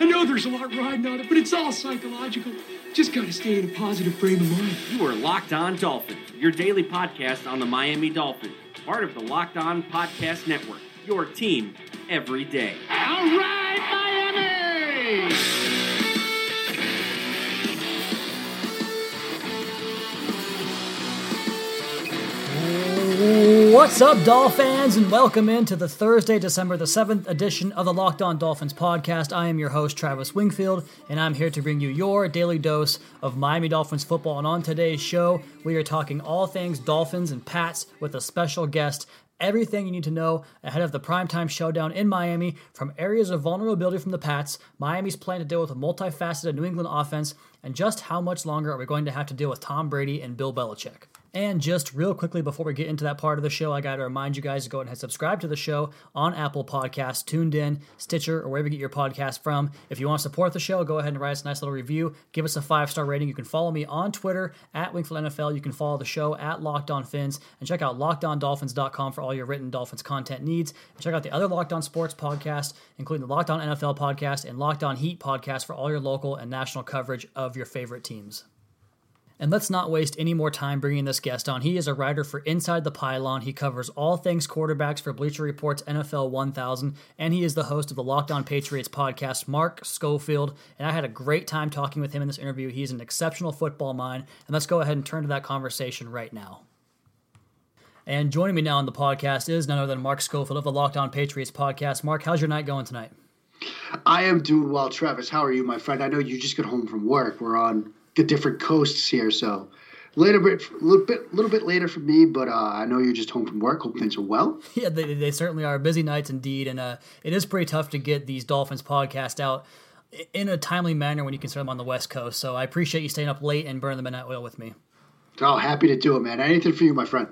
I know there's a lot riding on it, but it's all psychological. Just got to stay in a positive frame of mind. You are Locked On Dolphins, your daily podcast on the Miami Dolphins, part of the Locked On Podcast Network, your team every day. All right, Miami! What's up, Doll fans, and welcome into the Thursday, December the 7th edition of the Locked On Dolphins podcast. I am your host, Travis Wingfield, and I'm here to bring you your daily dose of Miami Dolphins football. And on today's show, we are talking all things Dolphins and Pats with a special guest. Everything you need to know ahead of the primetime showdown in Miami, from areas of vulnerability from the Pats, Miami's plan to deal with a multifaceted New England offense, and just how much longer are we going to have to deal with Tom Brady and Bill Belichick. And just real quickly before we get into that part of the show, I got to remind you guys to go ahead and subscribe to the show on Apple Podcasts, TuneIn, Stitcher, or wherever you get your podcast from. If you want to support the show, go ahead and write us a nice little review. Give us a five star rating. You can follow me on Twitter at Wingfield NFL. You can follow the show at Locked On Fins and check out LockedOnDolphins.com for all your written Dolphins content needs. And check out the other Locked On Sports podcasts, including the Locked On NFL podcast and Locked On Heat podcast for all your local and national coverage of your favorite teams. And let's not waste any more time bringing this guest on. He is a writer for Inside the Pylon. He covers all things quarterbacks for Bleacher Report's NFL 1000, and he is the host of the Locked On Patriots podcast, Mark Schofield. And I had a great time talking with him in this interview. He's an exceptional football mind. And let's go ahead and turn to that conversation right now. And joining me now on the podcast is none other than Mark Schofield of the Locked On Patriots podcast. Mark, how's your night going tonight? I am doing well, Travis. How are you, my friend? I know you just got home from work. We're on the different coasts here. So later bit, a little bit, little bit later for me, but uh, I know you're just home from work. Hope things are well. Yeah, they, they certainly are. Busy nights indeed, and uh, it is pretty tough to get these Dolphins podcast out in a timely manner when you consider them on the West Coast. So I appreciate you staying up late and burning the midnight oil with me. Oh, happy to do it, man. Anything for you, my friend.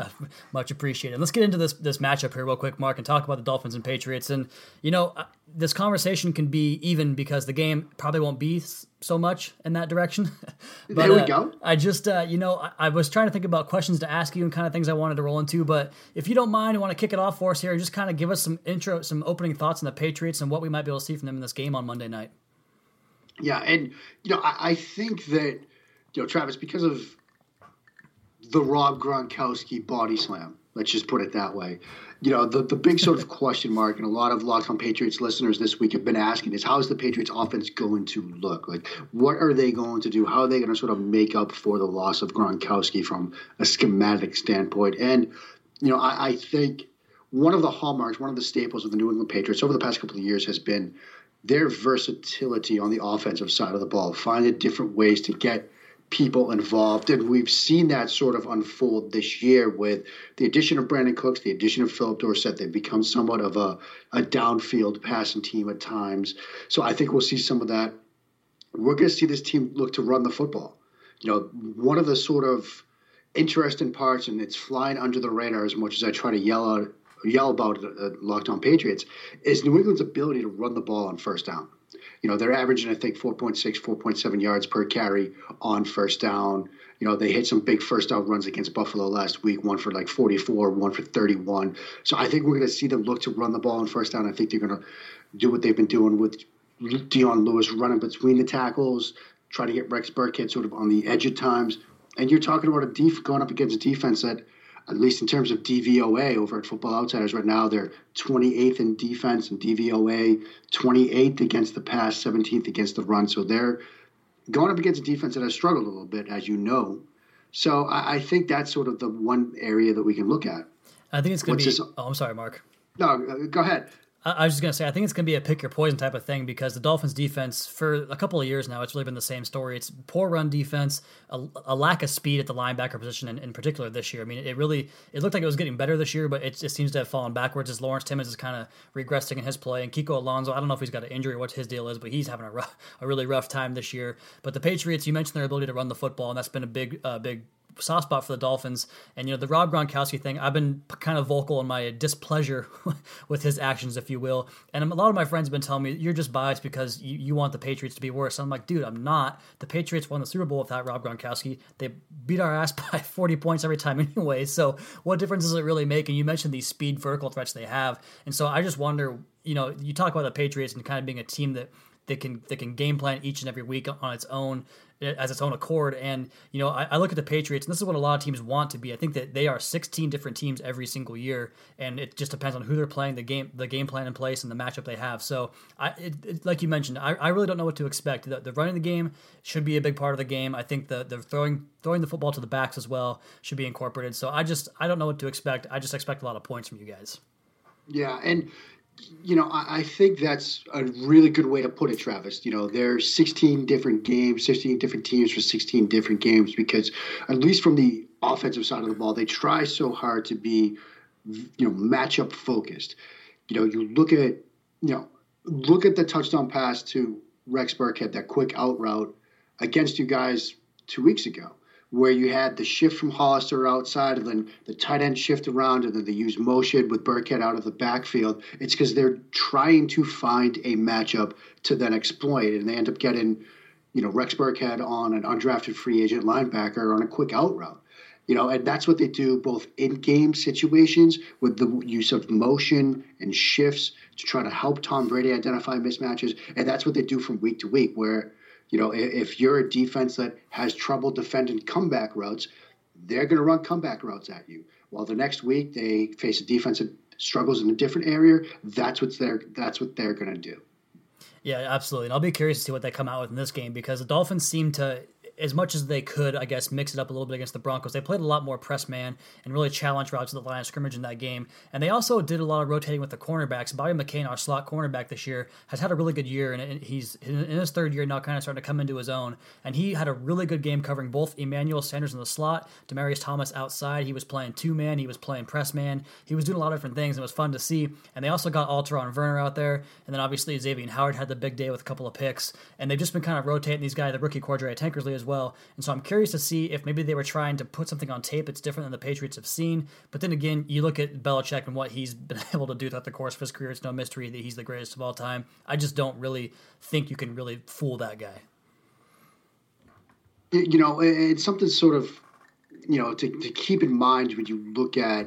Much appreciated. Let's get into this this matchup here real quick, Mark, and talk about the Dolphins and Patriots. And you know, uh, this conversation can be even because the game probably won't be so much in that direction. but, there we uh, go. I just, uh, you know, I, I, was trying to think about questions to ask you and kind of things I wanted to roll into. But if you don't mind, I want to kick it off for us here and just kind of give us some intro, some opening thoughts on the Patriots and what we might be able to see from them in this game on Monday night. Yeah, and you know, I, I think that you know, Travis, because of the Rob Gronkowski body slam. Let's just put it that way. You know, the, the big sort of question mark, and a lot of Locked on Patriots listeners this week have been asking is how is the Patriots offense going to look? Like, what are they going to do? How are they going to sort of make up for the loss of Gronkowski from a schematic standpoint? And, you know, I, I think one of the hallmarks, one of the staples of the New England Patriots over the past couple of years has been their versatility on the offensive side of the ball, finding different ways to get people involved. And we've seen that sort of unfold this year with the addition of Brandin Cooks, the addition of Phillip Dorsett. They've become somewhat of a, a downfield passing team at times. So I think we'll see some of that. We're going to see this team look to run the football. You know, one of the sort of interesting parts, and it's flying under the radar as much as I try to yell out, yell about it at Locked On Patriots, is New England's ability to run the ball on first down. You know, they're averaging, I think, 4.6, 4.7 yards per carry on first down. You know, they hit some big first down runs against Buffalo last week, one for like 44, one for 31. So I think we're going to see them look to run the ball on first down. I think they're going to do what they've been doing with Dion Lewis running between the tackles, trying to get Rex Burkhead sort of on the edge at times. And you're talking about a def- going up against a defense that – at least in terms of DVOA over at Football Outsiders right now, they're 28th in defense and DVOA, 28th against the pass, 17th against the run. So they're going up against a defense that has struggled a little bit, as you know. So I, I think that's sort of the one area that we can look at. I think it's going to be. This? Oh, I'm sorry, Mark. No, uh, go ahead. I was just gonna say, I think it's gonna be a pick your poison type of thing because the Dolphins' defense for a couple of years now, it's really been the same story. It's poor run defense, a, a lack of speed at the linebacker position, in, in, particular this year. I mean, it really it looked like it was getting better this year, but it, it seems to have fallen backwards as Lawrence Timmons is kind of regressing in his play, and Kiko Alonso, I don't know if he's got an injury or what his deal is, but he's having a rough, a really rough time this year. But the Patriots, you mentioned their ability to run the football, and that's been a big, uh, big soft spot for the Dolphins. And you know the Rob Gronkowski thing, I've been kind of vocal in my displeasure with his actions, if you will. And a lot of my friends have been telling me you're just biased because you, you want the Patriots to be worse. And I'm like, dude, I'm not. The Patriots won the Super Bowl without Rob Gronkowski. They beat our ass by 40 points every time anyway. So what difference does it really make? And you mentioned these speed vertical threats they have, and so I just wonder. You know, you talk about the Patriots and kind of being a team that they can they can game plan each and every week on its own as its own accord. And you know, I, I, look at the Patriots, and this is what a lot of teams want to be. I think that they are 16 different teams every single year, and it just depends on who they're playing, the game, the game plan in place, and the matchup they have. So, I, it, it, like you mentioned, I, I, really don't know what to expect. The, the, running the game should be a big part of the game. I think the the throwing throwing the football to the backs as well should be incorporated. So, I just I don't know what to expect. I just expect a lot of points from you guys. Yeah, and you know, I, I, think that's a really good way to put it, Travis. You know, there's 16 different games, 16 different teams for 16 different games because, at least from the offensive side of the ball, they try so hard to be, you know, matchup focused. You know, you look at, you know, look at the touchdown pass to Rex Burkhead, that quick out route against you guys two weeks ago where you had the shift from Hollister outside and then the tight end shift around and then they use motion with Burkhead out of the backfield. It's because they're trying to find a matchup to then exploit, and they end up getting, you know, Rex Burkhead on an undrafted free agent linebacker on a quick out route. You know, and that's what they do both in game situations with the use of motion and shifts to try to help Tom Brady identify mismatches. And that's what they do from week to week, where you know, if you're a defense that has trouble defending comeback routes, they're going to run comeback routes at you. While the next week they face a defense that struggles in a different area, that's what they're that's what they're going to do. Yeah, absolutely. And I'll be curious to see what they come out with in this game because the Dolphins seem to as much as they could, I guess, mix it up a little bit against the Broncos. They played a lot more press man and really challenged routes to the line of scrimmage in that game. And they also did a lot of rotating with the cornerbacks. Bobby McCain, our slot cornerback this year, has had a really good year, and he's in his third year now, kind of starting to come into his own. And he had a really good game covering both Emmanuel Sanders in the slot, Demaryius Thomas outside. He was playing two man, he was playing press man. He was doing a lot of different things, and it was fun to see. And they also got Alterraun Verner out there, and then obviously Xavier Howard had the big day with a couple of picks. And they've just been kind of rotating these guys, the rookie Cordrea Tankersley as well. And so I'm curious to see if maybe they were trying to put something on tape that's different than the Patriots have seen. But then again, you look at Belichick and what he's been able to do throughout the course of his career. It's no mystery that he's the greatest of all time. I just don't really think you can really fool that guy. You know, it's something sort of, you know, to, to keep in mind when you look at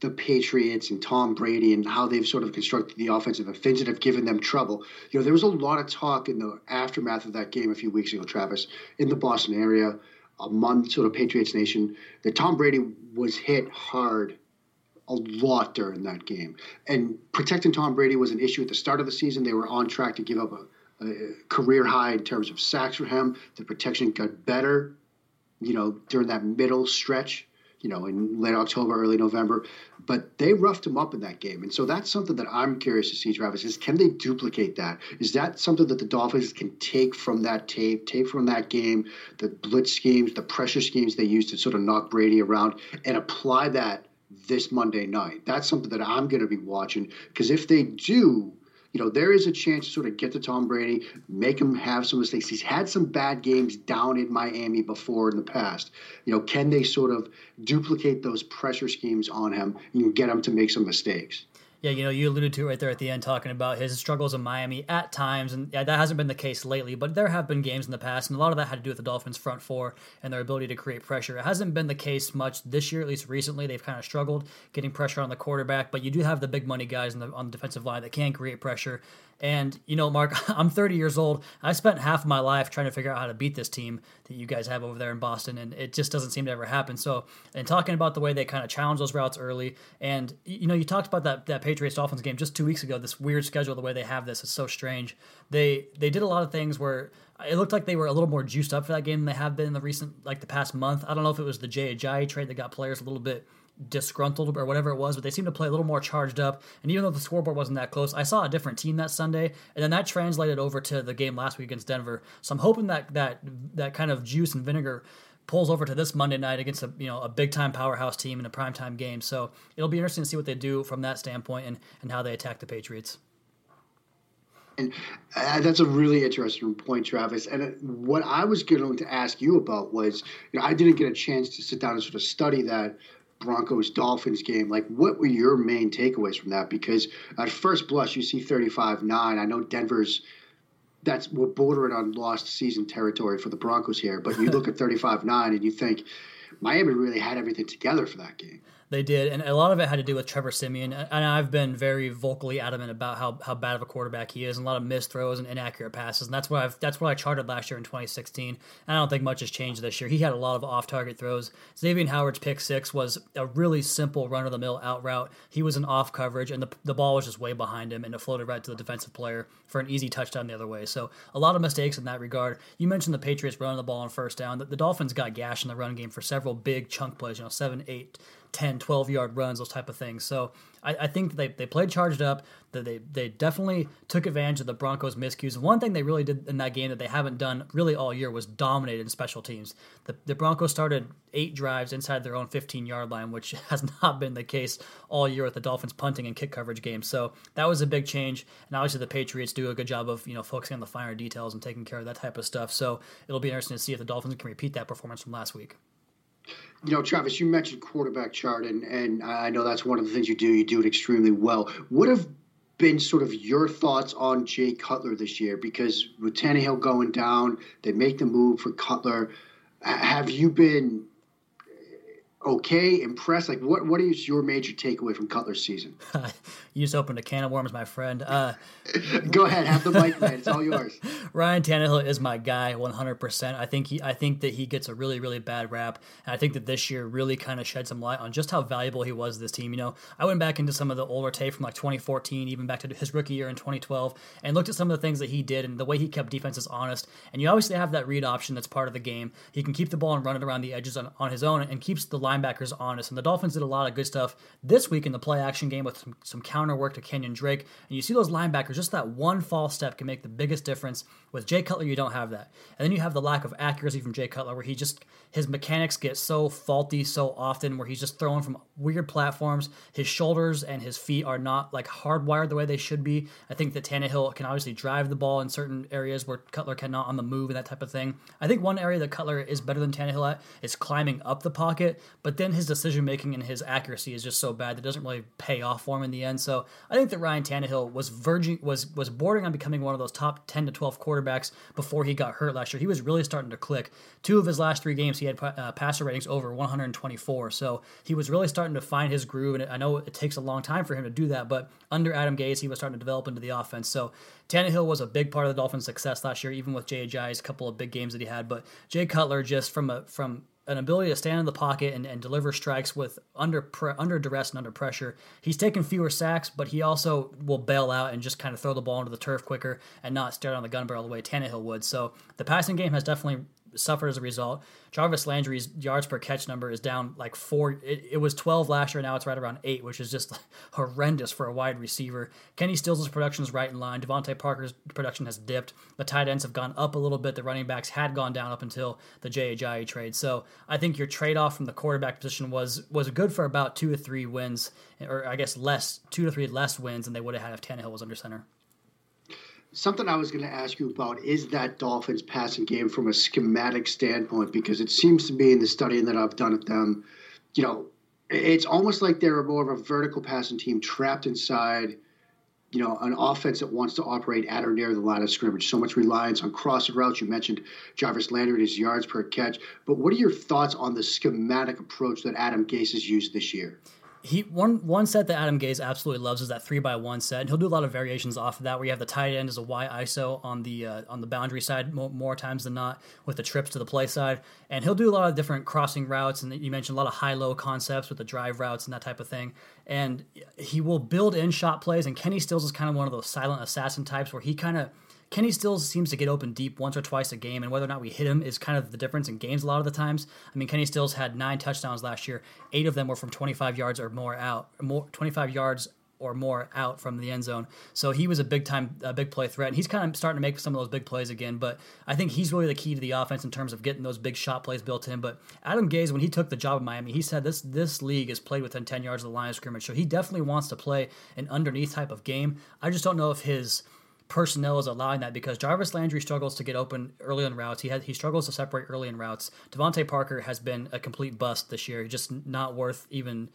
the Patriots and Tom Brady and how they've sort of constructed the offense and that have given them trouble. You know, there was a lot of talk in the aftermath of that game a few weeks ago, Travis, in the Boston area, among sort of Patriots Nation, that Tom Brady was hit hard a lot during that game. And protecting Tom Brady was an issue at the start of the season. They were on track to give up a, a career high in terms of sacks for him. The protection got better, you know, during that middle stretch you know, in late October, early November. But they roughed him up in that game. And so that's something that I'm curious to see, Travis, is can they duplicate that? Is that something that the Dolphins can take from that tape, take from that game, the blitz schemes, the pressure schemes they used to sort of knock Brady around, and apply that this Monday night? That's something that I'm going to be watching because if they do, you know, there is a chance to sort of get to Tom Brady, make him have some mistakes. He's had some bad games down in Miami before in the past. You know, can they sort of duplicate those pressure schemes on him and get him to make some mistakes? Yeah, you know, you alluded to it right there at the end, talking about his struggles in Miami at times, and yeah, that hasn't been the case lately. But there have been games in the past, and a lot of that had to do with the Dolphins' front four and their ability to create pressure. It hasn't been the case much this year, at least recently. They've kind of struggled getting pressure on the quarterback, but you do have the big money guys the, on the defensive line that can create pressure. And, you know, Mark, I'm 30 years old. I spent half my life trying to figure out how to beat this team that you guys have over there in Boston, and it just doesn't seem to ever happen. So, and talking about the way they kind of challenge those routes early, and, you know, you talked about that, that Patriots Dolphins game just two weeks ago, this weird schedule, the way they have this is so strange. They, they did a lot of things where it looked like they were a little more juiced up for that game than they have been in the recent, like the past month. I don't know if it was the Jay Ajayi trade that got players a little bit disgruntled or whatever it was, but they seemed to play a little more charged up. And even though the scoreboard wasn't that close, I saw a different team that Sunday, and then that translated over to the game last week against Denver. So I'm hoping that that that kind of juice and vinegar pulls over to this Monday night against a you know a big time powerhouse team in a primetime game. So it'll be interesting to see what they do from that standpoint and and how they attack the Patriots. And uh, that's a really interesting point, Travis. And uh, what I was going to ask you about was, you know, I didn't get a chance to sit down and sort of study that Broncos Dolphins game. Like, what were your main takeaways from that? Because at first blush, you see 35 9. I know Denver's that's we're bordering on lost season territory for the Broncos here. But you look at 35 9 and you think Miami really had everything together for that game. They did, and a lot of it had to do with Trevor Siemian. And I've been very vocally adamant about how, how bad of a quarterback he is, and a lot of missed throws and inaccurate passes. And that's what I've that's what I charted last year in 2016. And I don't think much has changed this year. He had a lot of off target throws. Xavier Howard's pick six was a really simple run of the mill out route. He was in off coverage, and the the ball was just way behind him, and it floated right to the defensive player for an easy touchdown the other way. So a lot of mistakes in that regard. You mentioned the Patriots running the ball on first down. The, the Dolphins got gashed in the run game for several big chunk plays. You know, seven, eight 10, 12 yard runs, those type of things. So I, I think they, they played charged up. That they they definitely took advantage of the Broncos' miscues. One thing they really did in that game that they haven't done really all year was dominate in special teams. The, the Broncos started eight drives inside their own 15 yard line, which has not been the case all year with the Dolphins punting and kick coverage games. So that was a big change. And obviously the Patriots do a good job of you know focusing on the finer details and taking care of that type of stuff. So it'll be interesting to see if the Dolphins can repeat that performance from last week you know, Travis, you mentioned quarterback chart, and, and I know that's one of the things you do. You do it extremely well. What have been sort of your thoughts on Jay Cutler this year? Because with Tannehill going down, they make the move for Cutler. Have you been okay, impressed? Like, what what is your major takeaway from Cutler's season? you just opened a can of worms, my friend. Uh, Go ahead, have the mic, man. It's all yours. Ryan Tannehill is my guy, 100%. I think he, I think that he gets a really, really bad rap, and I think that this year really kind of shed some light on just how valuable he was to this team. You know, I went back into some of the older tape from like 2014, even back to his rookie year in 2012, and looked at some of the things that he did and the way he kept defenses honest. And you obviously have that read option that's part of the game. He can keep the ball and run it around the edges on, on his own, and keeps the linebackers honest. And the Dolphins did a lot of good stuff this week in the play action game with some, some counter work to Kenyan Drake. And you see those linebackers, just that one false step can make the biggest difference. With Jay Cutler, you don't have that. And then you have the lack of accuracy from Jay Cutler, where he just, his mechanics get so faulty so often, where he's just throwing from weird platforms. His shoulders and his feet are not like hardwired the way they should be. I think that Tannehill can obviously drive the ball in certain areas where Cutler cannot on the move and that type of thing. I think one area that Cutler is better than Tannehill at is climbing up the pocket, but then his decision making and his accuracy is just so bad that it doesn't really pay off for him in the end. So I think that Ryan Tannehill was verging was was bordering on becoming one of those top ten to twelve quarterbacks before he got hurt last year. He was really starting to click. Two of his last three games, he had uh, passer ratings over 124. So he was really starting to find his groove. And I know it takes a long time for him to do that, but under Adam Gase, he was starting to develop into the offense. So Tannehill was a big part of the Dolphins' success last year, even with Jay Ajayi's couple of big games that he had. But Jay Cutler, just from a from an ability to stand in the pocket and, and deliver strikes with under pre- under duress and under pressure. He's taken fewer sacks, but he also will bail out and just kind of throw the ball into the turf quicker and not stare on the gun barrel the way Tannehill would. So the passing game has definitely suffered as a result. Jarvis Landry's yards per catch number is down like four. It, it was 12 last year. Now it's right around eight, which is just horrendous for a wide receiver. Kenny Stills' production is right in line. DeVante Parker's production has dipped. The tight ends have gone up a little bit. The running backs had gone down up until the Jay trade. So I think your trade off from the quarterback position was was good for about two to three wins, or I guess less, two to three less wins than they would have had if Tannehill was under center. Something I was going to ask you about is that Dolphins passing game from a schematic standpoint, because it seems to me in the studying that I've done at them, you know, it's almost like they're more of a vertical passing team trapped inside, you know, an offense that wants to operate at or near the line of scrimmage. So much reliance on crossing routes. You mentioned Jarvis Landry and his yards per catch. But what are your thoughts on the schematic approach that Adam Gase has used this year? He one one set that Adam Gase absolutely loves is that three by one set, and he'll do a lot of variations off of that. Where you have the tight end as a Y ISO on the uh, on the boundary side more, more, times than not, with the trips to the play side, and he'll do a lot of different crossing routes. And you mentioned a lot of high low concepts with the drive routes and that type of thing. And he will build in shot plays. And Kenny Stills is kind of one of those silent assassin types where he kind of Kenny Stills seems to get open deep once or twice a game, and whether or not we hit him is kind of the difference in games a lot of the times. I mean, Kenny Stills had nine touchdowns last year. Eight of them were from 25 yards or more out, more 25 yards or more out from the end zone. So he was a big time, a big play threat. And he's kind of starting to make some of those big plays again. But I think he's really the key to the offense in terms of getting those big shot plays built in. But Adam Gase, when he took the job in Miami, he said this this league is played within 10 yards of the line of scrimmage. So he definitely wants to play an underneath type of game. I just don't know if his personnel is allowing that because Jarvis Landry struggles to get open early in routes. He had he struggles to separate early in routes. DeVante Parker has been a complete bust this year. He's Just not worth even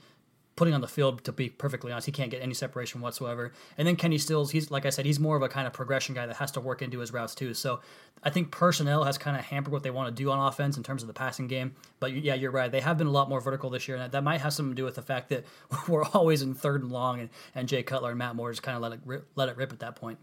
putting on the field, to be perfectly honest. He can't get any separation whatsoever. And then Kenny Stills, he's like I said, he's more of a kind of progression guy that has to work into his routes too. So I think personnel has kind of hampered what they want to do on offense in terms of the passing game. But yeah, you're right. They have been a lot more vertical this year, and that might have something to do with the fact that we're always in third and long, and, and Jay Cutler and Matt Moore just kind of let it let it rip at that point.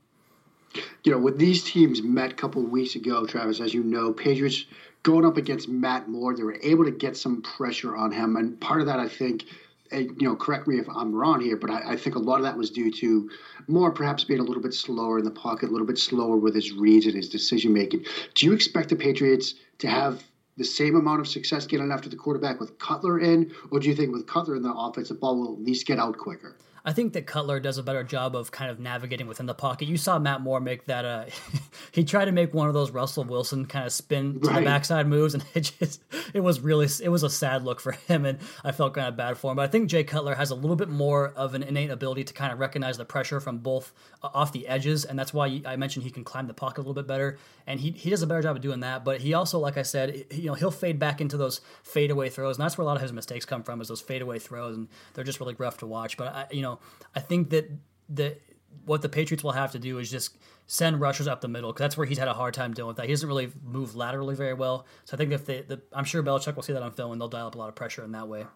You know, when these teams met a couple weeks ago, Travis, as you know, Patriots going up against Matt Moore, they were able to get some pressure on him, and part of that, I think you know, correct me if I'm wrong here, but I, I, think a lot of that was due to more perhaps being a little bit slower in the pocket, a little bit slower with his reads and his decision making. Do you expect the Patriots to have the same amount of success getting after the quarterback with Cutler in, or do you think with Cutler in the offense, the ball will at least get out quicker? I think that Cutler does a better job of kind of navigating within the pocket. You saw Matt Moore make that. Uh, he tried to make one of those Russell Wilson kind of spin to right. the backside moves, and it just it was really it was a sad look for him, and I felt kind of bad for him. But I think Jay Cutler has a little bit more of an innate ability to kind of recognize the pressure from both uh, off the edges, and that's why I mentioned he can climb the pocket a little bit better, and he he does a better job of doing that. But he also, like I said, you know, he'll fade back into those fadeaway throws, and that's where a lot of his mistakes come from is those fadeaway throws, and they're just really rough to watch. But I, you know, I think that the what the Patriots will have to do is just send rushers up the middle because that's where he's had a hard time dealing with that. He doesn't really move laterally very well. So I think if they, the, I'm sure Belichick will see that on film and they'll dial up a lot of pressure in that way.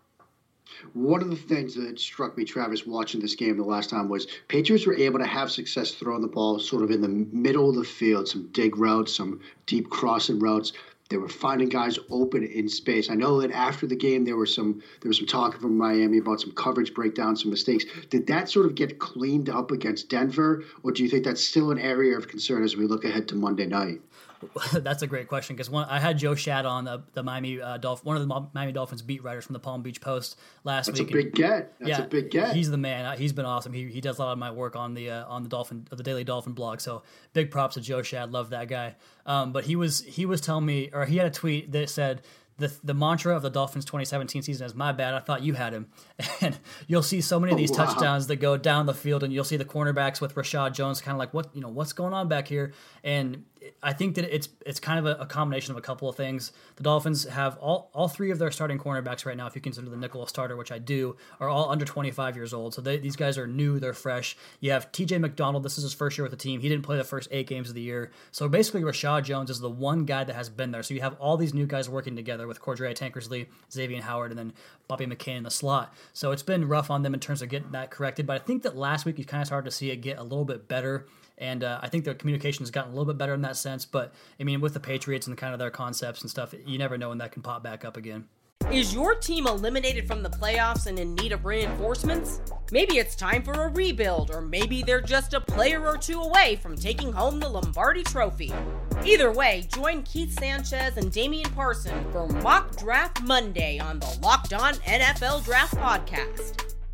One of the things that struck me, Travis, watching this game the last time was Patriots were able to have success throwing the ball sort of in the middle of the field, some dig routes, some deep crossing routes. They were finding guys open in space. I know that after the game there was some there was some talk from Miami about some coverage breakdowns, some mistakes. Did that sort of get cleaned up against Denver, or do you think that's still an area of concern as we look ahead to Monday night? That's a great question because I had Joe Schad on the, the Miami uh, Dolph, one of the Miami Dolphins beat writers from the Palm Beach Post last That's week. That's a big get. That's yeah, a big get. He's the man. He's been awesome. He, he does a lot of my work on the uh, on the Dolphin the Daily Dolphin blog. So big props to Joe Schad. Love that guy. Um, but he was he was telling me, or he had a tweet that said the the mantra of the Dolphins 2017 season is my bad. I thought you had him. And you'll see so many of these wow. touchdowns that go down the field and you'll see the cornerbacks with Reshad Jones kind of like what, you know, what's going on back here? And I think that it's it's kind of a, a, combination of a couple of things. The Dolphins have all all three of their starting cornerbacks right now, if you consider the nickel starter, which I do, are all under 25 years old. So they, these guys are new, they're fresh. You have T.J. McDonald. This is his first year with the team. He didn't play the first eight games of the year. So basically, Reshad Jones is the one guy that has been there. So you have all these new guys working together with Cordrea Tankersley, Xavier Howard, and then Bobby McCain in the slot. So it's been rough on them in terms of getting that corrected. But I think that last week you kind of started to see it get a little bit better and uh, I think their communication has gotten a little bit better in that sense. But I mean, with the Patriots and kind of their concepts and stuff, you never know when that can pop back up again. Is your team eliminated from the playoffs and in need of reinforcements? Maybe it's time for a rebuild, or maybe they're just a player or two away from taking home the Lombardi Trophy. Either way, join Keith Sanchez and Damian Parson for Mock Draft Monday on the Locked On NFL Draft Podcast.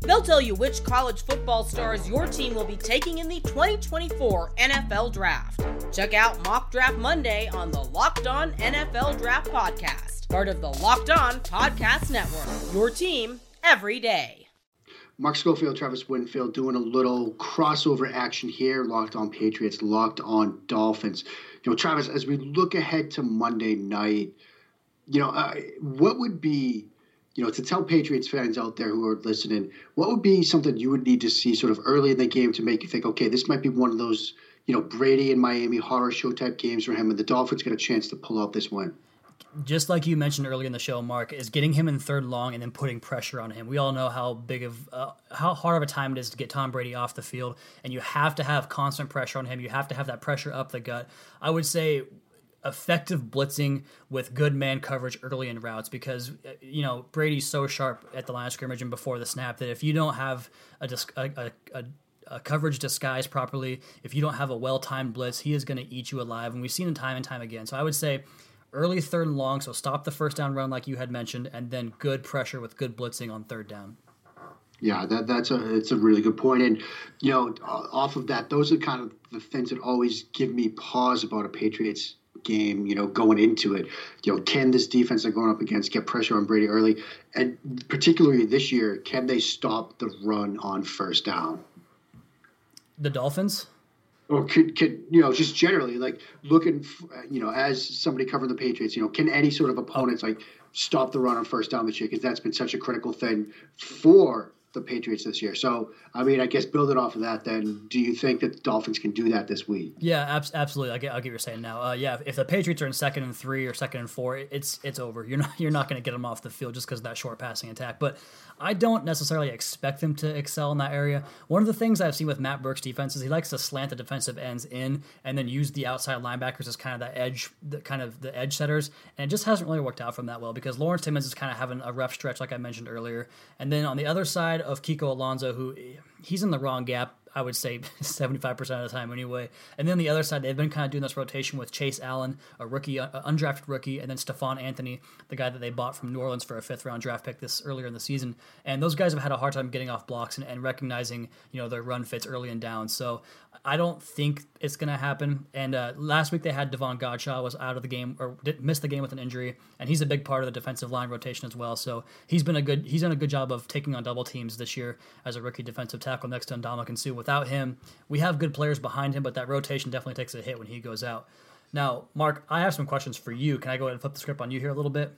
They'll tell you which college football stars your team will be taking in the 2024 NFL Draft. Check out Mock Draft Monday on the Locked On NFL Draft Podcast, part of the Locked On Podcast Network. Your team every day. Mark Schofield, Travis Wingfield doing a little crossover action here. Locked on Patriots, locked on Dolphins. You know, Travis, as we look ahead to Monday night, you know, uh, what would be you know, to tell Patriots fans out there who are listening, what would be something you would need to see sort of early in the game to make you think, okay, this might be one of those, you know, Brady and Miami horror show type games for him, and the Dolphins get a chance to pull out this win? just like you mentioned earlier in the show, Mark, is getting him in third long and then putting pressure on him. We all know how big of uh, how hard of a time it is to get Tom Brady off the field, and you have to have constant pressure on him. You have to have that pressure up the gut. I would say effective blitzing with good man coverage early in routes because uh, you know Brady's so sharp at the line of scrimmage and before the snap that if you don't have a a, a, a coverage disguised properly, if you don't have a well timed blitz, he is going to eat you alive, and we've seen it time and time again. So I would say early third and long, so stop the first down run like you had mentioned, and then good pressure with good blitzing on third down. Yeah, that, that's a it's a really good point, and you know, off of that, those are kind of the things that always give me pause about a Patriots game. You know, going into it, you know, can this defense they're going up against get pressure on Brady early, and particularly this year, can they stop the run on first down? The Dolphins or could, could you know just generally like looking you know as somebody covering the Patriots you know can any sort of opponents like stop the run on first down this year because that's been such a critical thing for the Patriots this year. So, I mean, I guess building off of that, then, do you think that the Dolphins can do that this week? Yeah, ab- absolutely. I get, I get what you're saying now. Uh, yeah, if the Patriots are in second and three or second and four, it's it's over. You're not you're not going to get them off the field just because of that short passing attack. But I don't necessarily expect them to excel in that area. One of the things I've seen with Matt Burke's defense is he likes to slant the defensive ends in and then use the outside linebackers as kind of that edge, the kind of the edge setters, and it just hasn't really worked out from that well because Lawrence Timmons is kind of having a rough stretch, like I mentioned earlier. And then on the other side of Kiko Alonso, who he's in the wrong gap I would say 75% of the time anyway. And then the other side, they've been kind of doing this rotation with Chase Allen, a rookie, an undrafted rookie, and then Stephone Anthony, the guy that they bought from New Orleans for a fifth round draft pick this earlier in the season. And those guys have had a hard time getting off blocks and, and recognizing, you know, their run fits early and down. So I don't think it's going to happen. And uh, last week they had Davon Godchaux was out of the game or did, missed the game with an injury, and he's a big part of the defensive line rotation as well. So he's been a good he's done a good job of taking on double teams this year as a rookie defensive tackle next to Ndamukong Suh. Without him, we have good players behind him, but that rotation definitely takes a hit when he goes out. Now, Mark, I have some questions for you. Can I go ahead and flip the script on you here a little bit?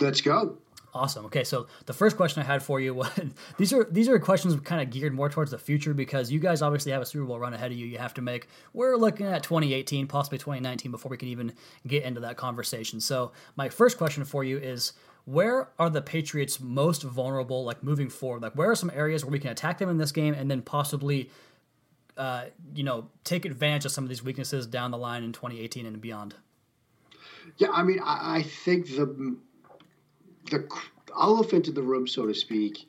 Let's go. Awesome. Okay, so the first question I had for you was these are these are questions kind of geared more towards the future because you guys obviously have a Super Bowl run ahead of you. You have to make. We're looking at 2018, possibly 2019 before we can even get into that conversation. So my first question for you is where are the Patriots most vulnerable like moving forward? Like where are some areas where we can attack them in this game and then possibly uh, you know, take advantage of some of these weaknesses down the line in 2018 and beyond? Yeah, I mean, I, I think the the elephant in the room, so to speak,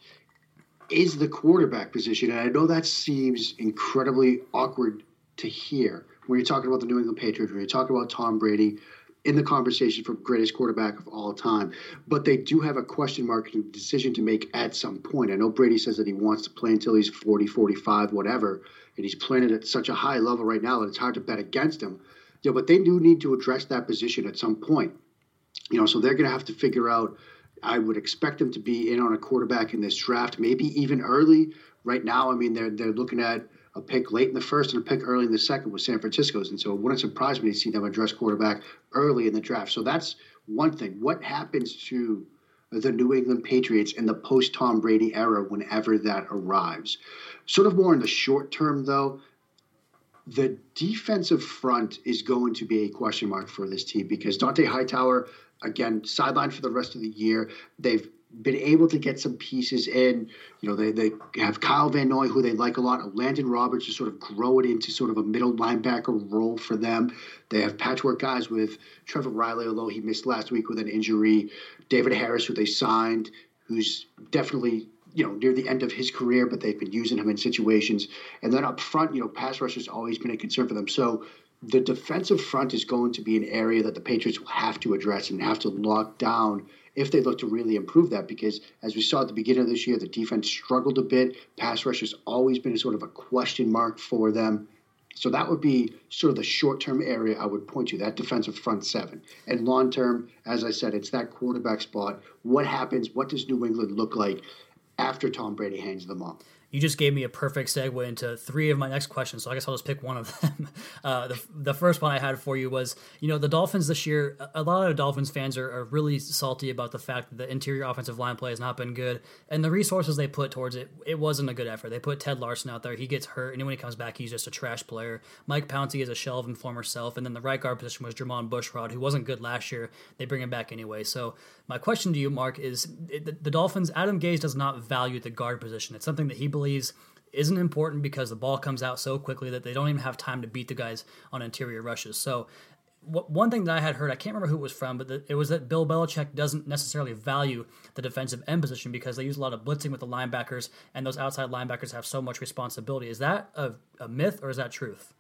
is the quarterback position. And I know that seems incredibly awkward to hear when you're talking about the New England Patriots, when you're talking about Tom Brady in the conversation for greatest quarterback of all time. But they do have a question mark and decision to make at some point. I know Brady says that he wants to play until he's 40, 45, whatever, and he's playing it at such a high level right now that it's hard to bet against him. Yeah, but they do need to address that position at some point. You know, so they're going to have to figure out – I would expect them to be in on a quarterback in this draft, maybe even early. Right now, I mean, they're they're looking at a pick late in the first and a pick early in the second with San Francisco's, and so it wouldn't surprise me to see them address quarterback early in the draft. So that's one thing. What happens to the New England Patriots in the post Tom Brady era whenever that arrives? Sort of more in the short term, though. The defensive front is going to be a question mark for this team because Dont'a Hightower again sidelined for the rest of the year. They've been able to get some pieces in. You know, they, they have Kyle Van Noy, who they like a lot, Landon Roberts to sort of grow it into sort of a middle linebacker role for them. They have patchwork guys with Trevor Reilly, although he missed last week with an injury. David Harris, who they signed, who's definitely you know near the end of his career, but they've been using him in situations. And then up front, you know, pass rush has always been a concern for them. So the defensive front is going to be an area that the Patriots will have to address and have to lock down if they look to really improve that. Because as we saw at the beginning of this year, the defense struggled a bit. Pass rush has always been a sort of a question mark for them. So that would be sort of the short term area I would point to, that defensive front seven. And long term, as I said, it's that quarterback spot. What happens? What does New England look like after Tom Brady hands them off? You just gave me a perfect segue into three of my next questions. So I guess I'll just pick one of them. Uh, the, the first one I had for you was, you know, the Dolphins this year, a lot of Dolphins fans are, are really salty about the fact that the interior offensive line play has not been good. And the resources they put towards it, it wasn't a good effort. They put Ted Larsen out there. He gets hurt. And when he comes back, he's just a trash player. Mike Pouncey is a shell of his former self. And then the right guard position was Jermon Bushrod, who wasn't good last year. They bring him back anyway. So my question to you, Mark, is the, the Dolphins, Adam Gase does not value the guard position. It's something that he believes isn't important because the ball comes out so quickly that they don't even have time to beat the guys on interior rushes. So one thing that I had heard, I can't remember who it was from, but it was that Bill Belichick doesn't necessarily value the defensive end position because they use a lot of blitzing with the linebackers, and those outside linebackers have so much responsibility. Is that a, a myth or is that truth?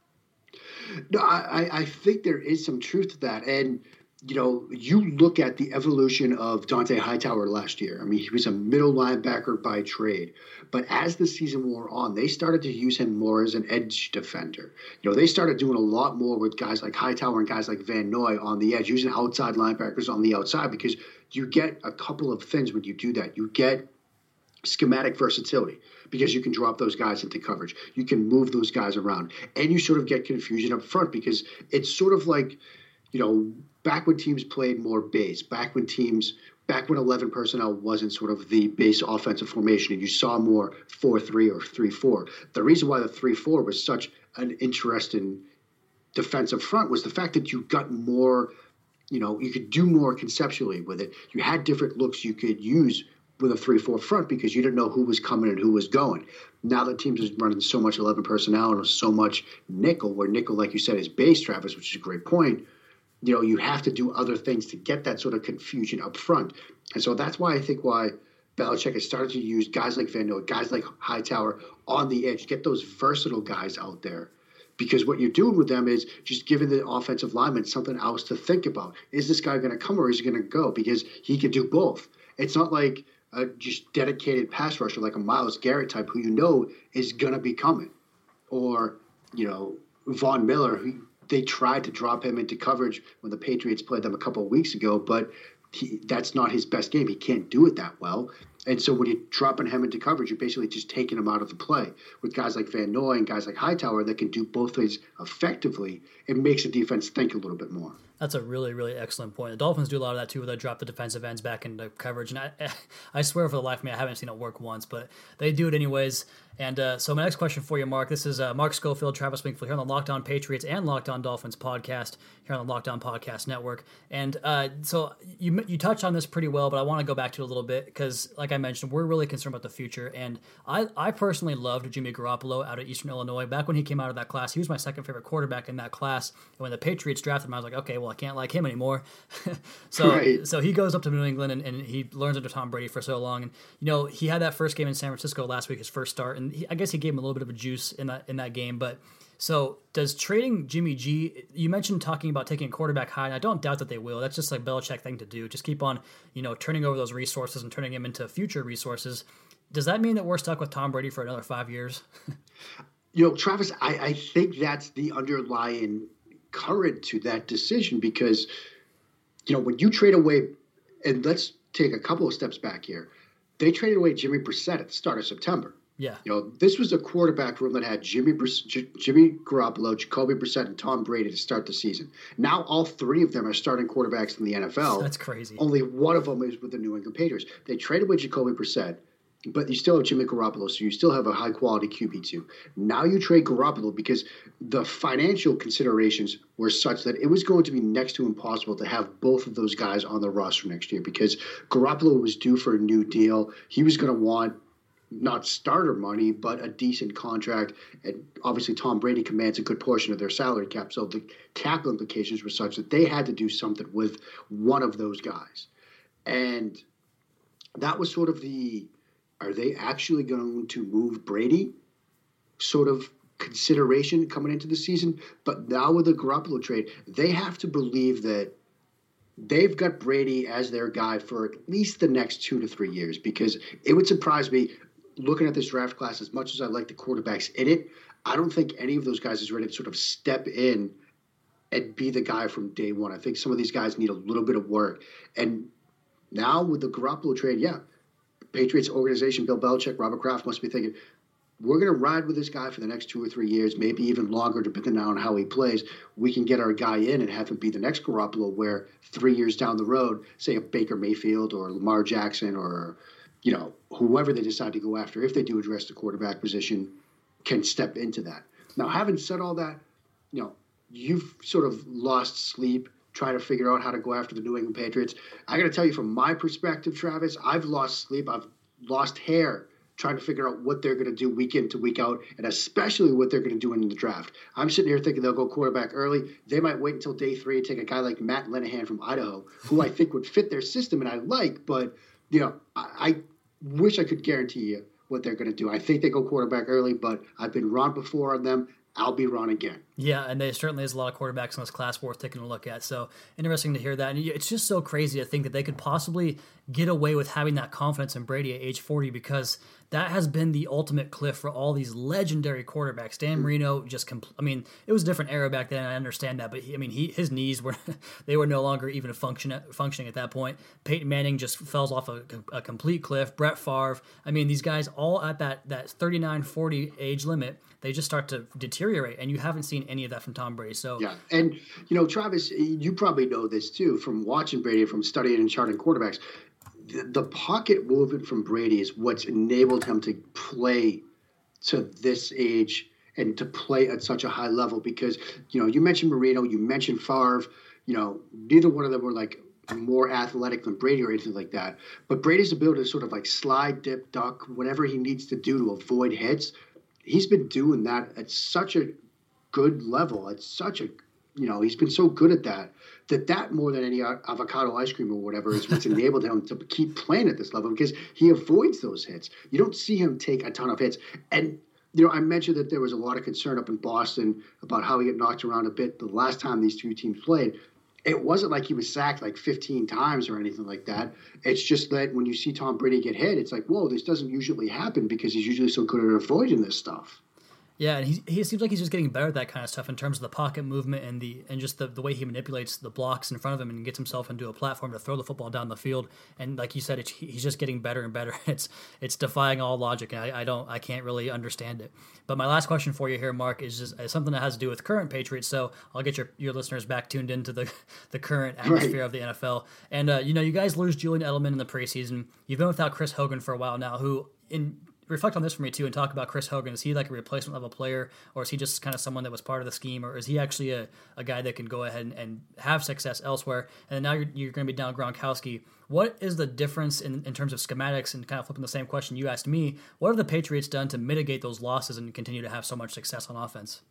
No, I, I think there is some truth to that. And you know, you look at the evolution of Dont'a Hightower last year. I mean, he was a middle linebacker by trade. But as the season wore on, they started to use him more as an edge defender. You know, they started doing a lot more with guys like Hightower and guys like Van Noy on the edge, using outside linebackers on the outside because you get a couple of things when you do that. You get schematic versatility because you can drop those guys into coverage. You can move those guys around. And you sort of get confusion up front because it's sort of like, you know, back when teams played more base, back when teams back when 11 personnel wasn't sort of the base offensive formation and you saw more 4-3 or 3-4 the reason why the 3-4 was such an interesting defensive front was the fact that you got more you know you could do more conceptually with it. You had different looks you could use with a 3-4 front because you didn't know who was coming and who was going. Now that teams are running so much 11 personnel and so much nickel where nickel like you said is base travis which is a great point you know, you have to do other things to get that sort of confusion up front. And so that's why I think why Belichick has started to use guys like Van Noy, guys like Hightower on the edge, get those versatile guys out there. Because what you're doing with them is just giving the offensive lineman something else to think about. Is this guy going to come or is he going to go? Because he can do both. It's not like a just dedicated pass rusher like a Myles Garrett type who you know is going to be coming. Or, you know, Von Miller, who they tried to drop him into coverage when the Patriots played them a couple of weeks ago, but he, that's not his best game. He can't do it that well. And so when you're dropping him into coverage, you're basically just taking him out of the play. With guys like Van Noy and guys like Hightower that can do both things effectively, it makes the defense think a little bit more. That's a really, really excellent point. The Dolphins do a lot of that too, where they drop the defensive ends back into coverage. And I, I swear for the life of me, I haven't seen it work once, but they do it anyways. And uh, so, my next question for you, Mark. This is uh, Mark Schofield, Travis Wingfield here on the Locked On Patriots and Locked On Dolphins podcast here on the Locked On Podcast Network. And uh, so, you you touched on this pretty well, but I want to go back to it a little bit because, like I mentioned, we're really concerned about the future. And I, I personally loved Jimmy Garoppolo out of Eastern Illinois. Back when he came out of that class, he was my second favorite quarterback in that class. And when the Patriots drafted him, I was like, okay, well, I can't like him anymore. so, right. so he goes up to New England and, and, he learns under Tom Brady for so long. And you know, he had that first game in San Francisco last week, his first start, and he, I guess he gave him a little bit of a juice in that in that game. But so does trading Jimmy G? You mentioned talking about taking a quarterback high, and I don't doubt that they will. That's just like Belichick thing to do. Just keep on, you know, turning over those resources and turning them into future resources. Does that mean that we're stuck with Tom Brady for another five years? you know, Travis, I, I think that's the underlying current to that decision because, you know, when you trade away, and let's take a couple of steps back here, they traded away Jimmy Brissett at the start of September. Yeah. You know, this was a quarterback room that had Jimmy Jimmy Garoppolo, Jacoby Brissett, and Tom Brady to start the season. Now all three of them are starting quarterbacks in the NFL. That's crazy. Only one of them is with the New England Patriots. They traded with Jacoby Brissett, but you still have Jimmy Garoppolo, so you still have a high quality QB two. Now you trade Garoppolo because the financial considerations were such that it was going to be next to impossible to have both of those guys on the roster next year because Garoppolo was due for a new deal. He was going to want not starter money, but a decent contract. And obviously, Tom Brady commands a good portion of their salary cap. So the cap implications were such that they had to do something with one of those guys. And that was sort of the are they actually going to move Brady sort of consideration coming into the season? But now with the Garoppolo trade, they have to believe that they've got Brady as their guy for at least the next two to three years because it would surprise me looking at this draft class, as much as I like the quarterbacks in it, I don't think any of those guys is ready to sort of step in and be the guy from day one. I think some of these guys need a little bit of work. And now with the Garoppolo trade, yeah, Patriots organization, Bill Belichick, Robert Kraft must be thinking, we're going to ride with this guy for the next two or three years, maybe even longer, depending on how he plays. We can get our guy in and have him be the next Garoppolo, where three years down the road, say a Baker Mayfield or Lamar Jackson or, you know, whoever they decide to go after, if they do address the quarterback position, can step into that. Now, having said all that, you know, you've sort of lost sleep trying to figure out how to go after the New England Patriots. I got to tell you, from my perspective, Travis, I've lost sleep. I've lost hair trying to figure out what they're going to do week in to week out, and especially what they're going to do in the draft. I'm sitting here thinking they'll go quarterback early. They might wait until day three and take a guy like Matt Linehan from Idaho, who I think would fit their system and I like, but you know, I, wish I could guarantee you what they're going to do. I think they go quarterback early, but I've been wrong before on them. I'll be wrong again. Yeah, and there certainly is a lot of quarterbacks in this class worth taking a look at. So interesting to hear that. And it's just so crazy to think that they could possibly get away with having that confidence in Brady at age 40 because that has been the ultimate cliff for all these legendary quarterbacks. Dan Marino just, compl- I mean, it was a different era back then. I understand that, but he, I mean, he his knees were they were no longer even function functioning at that point. Peyton Manning just falls off a, a complete cliff. Brett Favre. I mean, these guys all at that that 39, 40 age limit, they just start to deteriorate, and you haven't seen any of that from Tom Brady. So yeah, and you know, Travis, you probably know this too from watching Brady, from studying and charting quarterbacks the, pocket movement from Brady is what's enabled him to play to this age and to play at such a high level because you know you mentioned Marino, you mentioned Favre, you know neither one of them were like more athletic than Brady or anything like that. But Brady's ability to sort of like slide, dip, duck, whatever he needs to do to avoid hits, he's been doing that at such a good level. At such a you know he's been so good at that that that more than any avocado ice cream or whatever is what's enabled him to keep playing at this level because he avoids those hits. You don't see him take a ton of hits. And you know, I mentioned that there was a lot of concern up in Boston about how he got knocked around a bit the last time these two teams played. It wasn't like he was sacked like 15 times or anything like that. It's just that when you see Tom Brady get hit, it's like, whoa, this doesn't usually happen because he's usually so good at avoiding this stuff. Yeah, and he, he seems like he's just getting better at that kind of stuff in terms of the pocket movement and the and just the, the way he manipulates the blocks in front of him and gets himself into a platform to throw the football down the field. And like you said, it's, he's just getting better and better. It's it's defying all logic, and I, I don't I can't really understand it. But my last question for you here, Mark, is just is something that has to do with current Patriots. So I'll get your, your listeners back tuned into the the current atmosphere right. of the NFL. And uh, you know, you guys lose Julian Edelman in the preseason. You've been without Chris Hogan for a while now, who in reflect on this for me too and talk about Chris Hogan. Is he like a replacement level player, or is he just kind of someone that was part of the scheme, or is he actually a, a guy that can go ahead and, and have success elsewhere? And now you're, you're going to be down Gronkowski. What is the difference in, in terms of schematics and kind of flipping the same question you asked me? What have the Patriots done to mitigate those losses and continue to have so much success on offense?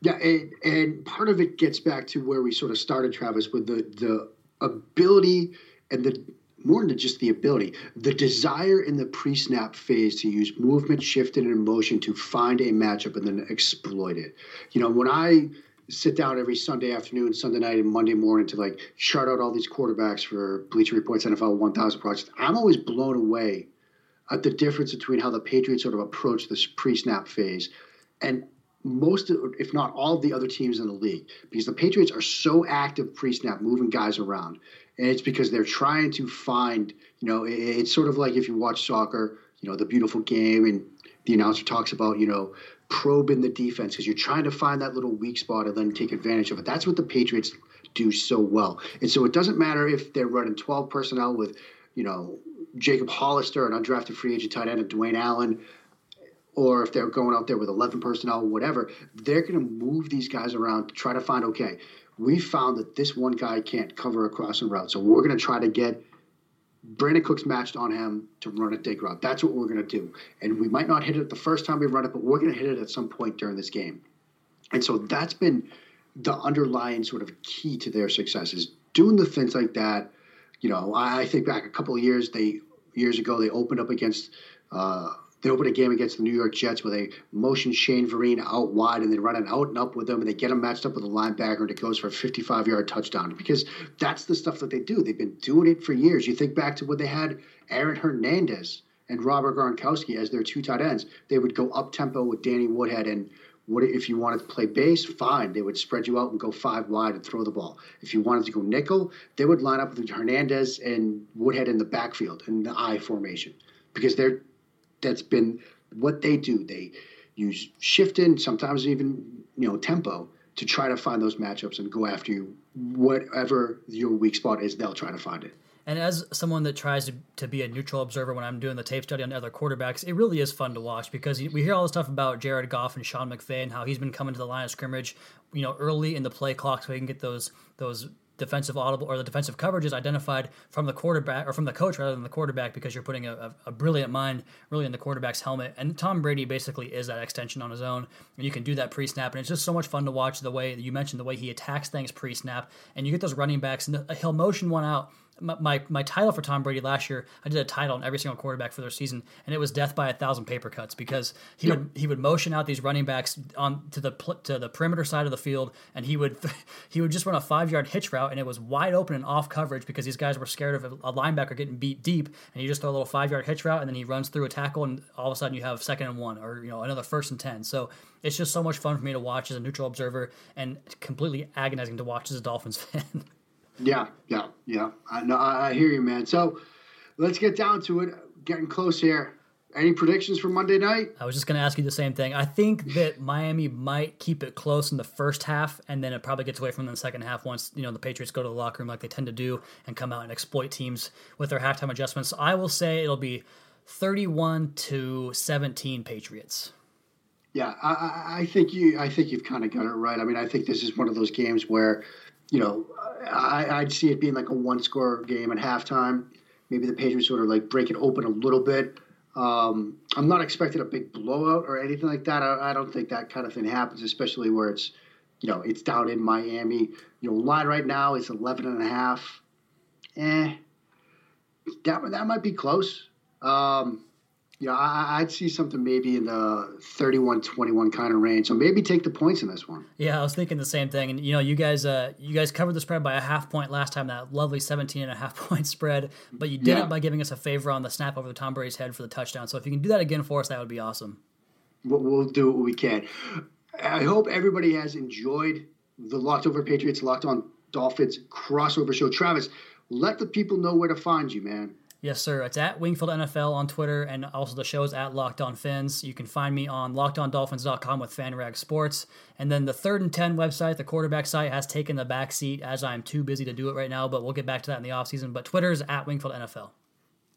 Yeah, and, and part of it gets back to where we sort of started, Travis, with the the ability and the more than just the ability, the desire in the pre snap phase to use movement, shift, and motion to find a matchup and then exploit it. You know, when I sit down every Sunday afternoon, Sunday night, and Monday morning to like chart out all these quarterbacks for Bleacher Report's NFL 1000 projects, I'm always blown away at the difference between how the Patriots sort of approach this pre snap phase and most, if not all, of the other teams in the league because the Patriots are so active pre snap, moving guys around and it's because they're trying to find you know it's sort of like if you watch soccer you know the beautiful game and the announcer talks about you know probing the defense because you're trying to find that little weak spot and then take advantage of it. That's what the patriots do so well. And so it doesn't matter if they're running 12 personnel with you know jacob hollister an undrafted free agent tight end and dwayne allen or if they're going out there with 11 personnel or whatever they're going to move these guys around to try to find okay we found that this one guy can't cover a crossing route. So we're going to try to get Brandin Cooks matched on him to run a dig route. That's what we're going to do. And we might not hit it the first time we run it, but we're going to hit it at some point during this game. And so that's been the underlying sort of key to their success is doing the things like that. You know, I think back a couple of years, they years ago they opened up against uh, they open a game against the New York Jets where they motion Shane Vereen out wide and they run an out and up with them and they get him matched up with a linebacker and it goes for a 55 yard touchdown because that's the stuff that they do. They've been doing it for years. You think back to when they had Aaron Hernandez and Robert Gronkowski as their two tight ends. They would go up tempo with Danny Woodhead and what if you wanted to play base? Fine, they would spread you out and go five wide and throw the ball. If you wanted to go nickel, they would line up with Hernandez and Woodhead in the backfield in the I formation because they're that's been what they do, they use shift shifting, sometimes even you know tempo to try to find those matchups and go after you. Whatever your weak spot is, they'll try to find it. And as someone that tries to, to be a neutral observer when I'm doing the tape study on other quarterbacks, it really is fun to watch because we hear all the stuff about Jared Goff and Sean McVay and how he's been coming to the line of scrimmage, you know, early in the play clock so he can get those those defensive audible or the defensive coverage is identified from the quarterback or from the coach rather than the quarterback because you're putting a, a, brilliant mind really in the quarterback's helmet. And Tom Brady basically is that extension on his own. And you can do that pre snap. And it's just so much fun to watch the way you mentioned the way he attacks things pre snap. And you get those running backs and he'll motion one out my, my title for Tom Brady last year, I did a title on every single quarterback for their season, and it was death by a thousand paper cuts because he would he would motion out these running backs on to the to the perimeter side of the field, and he would he would just run a five yard hitch route, and it was wide open and off coverage because these guys were scared of a linebacker getting beat deep, and you just throw a little five yard hitch route, and then he runs through a tackle, and all of a sudden you have second and one or you know another first and ten. So it's just so much fun for me to watch as a neutral observer, and completely agonizing to watch as a Dolphins fan. Yeah, yeah, yeah. I know. I hear you, man. So let's get down to it. Getting close here. Any predictions for Monday night? I was just going to ask you the same thing. I think that Miami might keep it close in the first half, and then it probably gets away from the second half once you know the Patriots go to the locker room like they tend to do and come out and exploit teams with their halftime adjustments. So I will say it'll be thirty-one to seventeen Patriots. Yeah, I, I think you. I think you've kind of got it right. I mean, I think this is one of those games where you know, I, would see it being like a one score game at halftime. Maybe the Patriots sort of like break it open a little bit. Um, I'm not expecting a big blowout or anything like that. I, I, don't think that kind of thing happens, especially where it's, you know, it's down in Miami. You know, line right now is 11 and a half. Eh, that, that might be close. Um, know, I, would see something maybe in the 31-21 kind of range. So maybe take the points in this one. Yeah, I was thinking the same thing. And you know, you guys, uh, you guys covered the spread by a half point last time. That lovely 17 and a half point spread, but you did yeah. it by giving us a favor on the snap over the Tom Brady's head for the touchdown. So if you can do that again for us, that would be awesome. We'll, we'll do what we can. I hope everybody has enjoyed the Locked On Patriots, Locked On Dolphins crossover show. Travis, let the people know where to find you, man. Yes, sir. It's at Wingfield NFL on Twitter, and also the show is at Locked On Phins. You can find me on LockedOnDolphins.com with FanRag Sports. And then the third and 10 website, the quarterback site, has taken the back seat as I'm too busy to do it right now, but we'll get back to that in the offseason. But Twitter is at Wingfield NFL.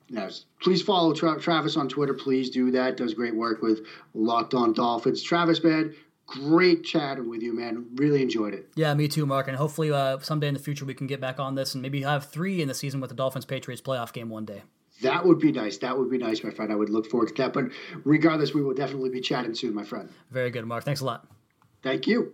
Yes. Please follow Tra- Travis on Twitter. Please do that. Does great work with Locked On Dolphins. Travis, man, great chatting with you, man. Really enjoyed it. Yeah, me too, Mark. And hopefully, uh, someday in the future, we can get back on this and maybe have three in the season with the Dolphins Patriots playoff game one day. That would be nice. That would be nice, my friend. I would look forward to that. But regardless, we will definitely be chatting soon, my friend. Very good, Mark. Thanks a lot. Thank you.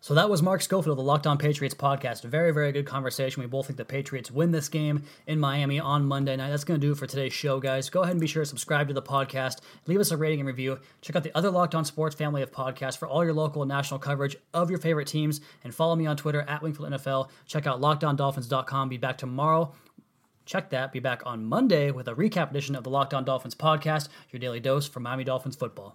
So that was Mark Schofield, the Locked On Patriots podcast. Very, very good conversation. We both think the Patriots win this game in Miami on Monday night. That's going to do it for today's show, guys. Go ahead and be sure to subscribe to the podcast. Leave us a rating and review. Check out the other Locked On Sports family of podcasts for all your local and national coverage of your favorite teams. And follow me on Twitter at Wingfield NFL. Check out LockedOnDolphins.com. Be back tomorrow check that. Be back on Monday with a recap edition of the Locked On Dolphins podcast, your daily dose for Miami Dolphins football.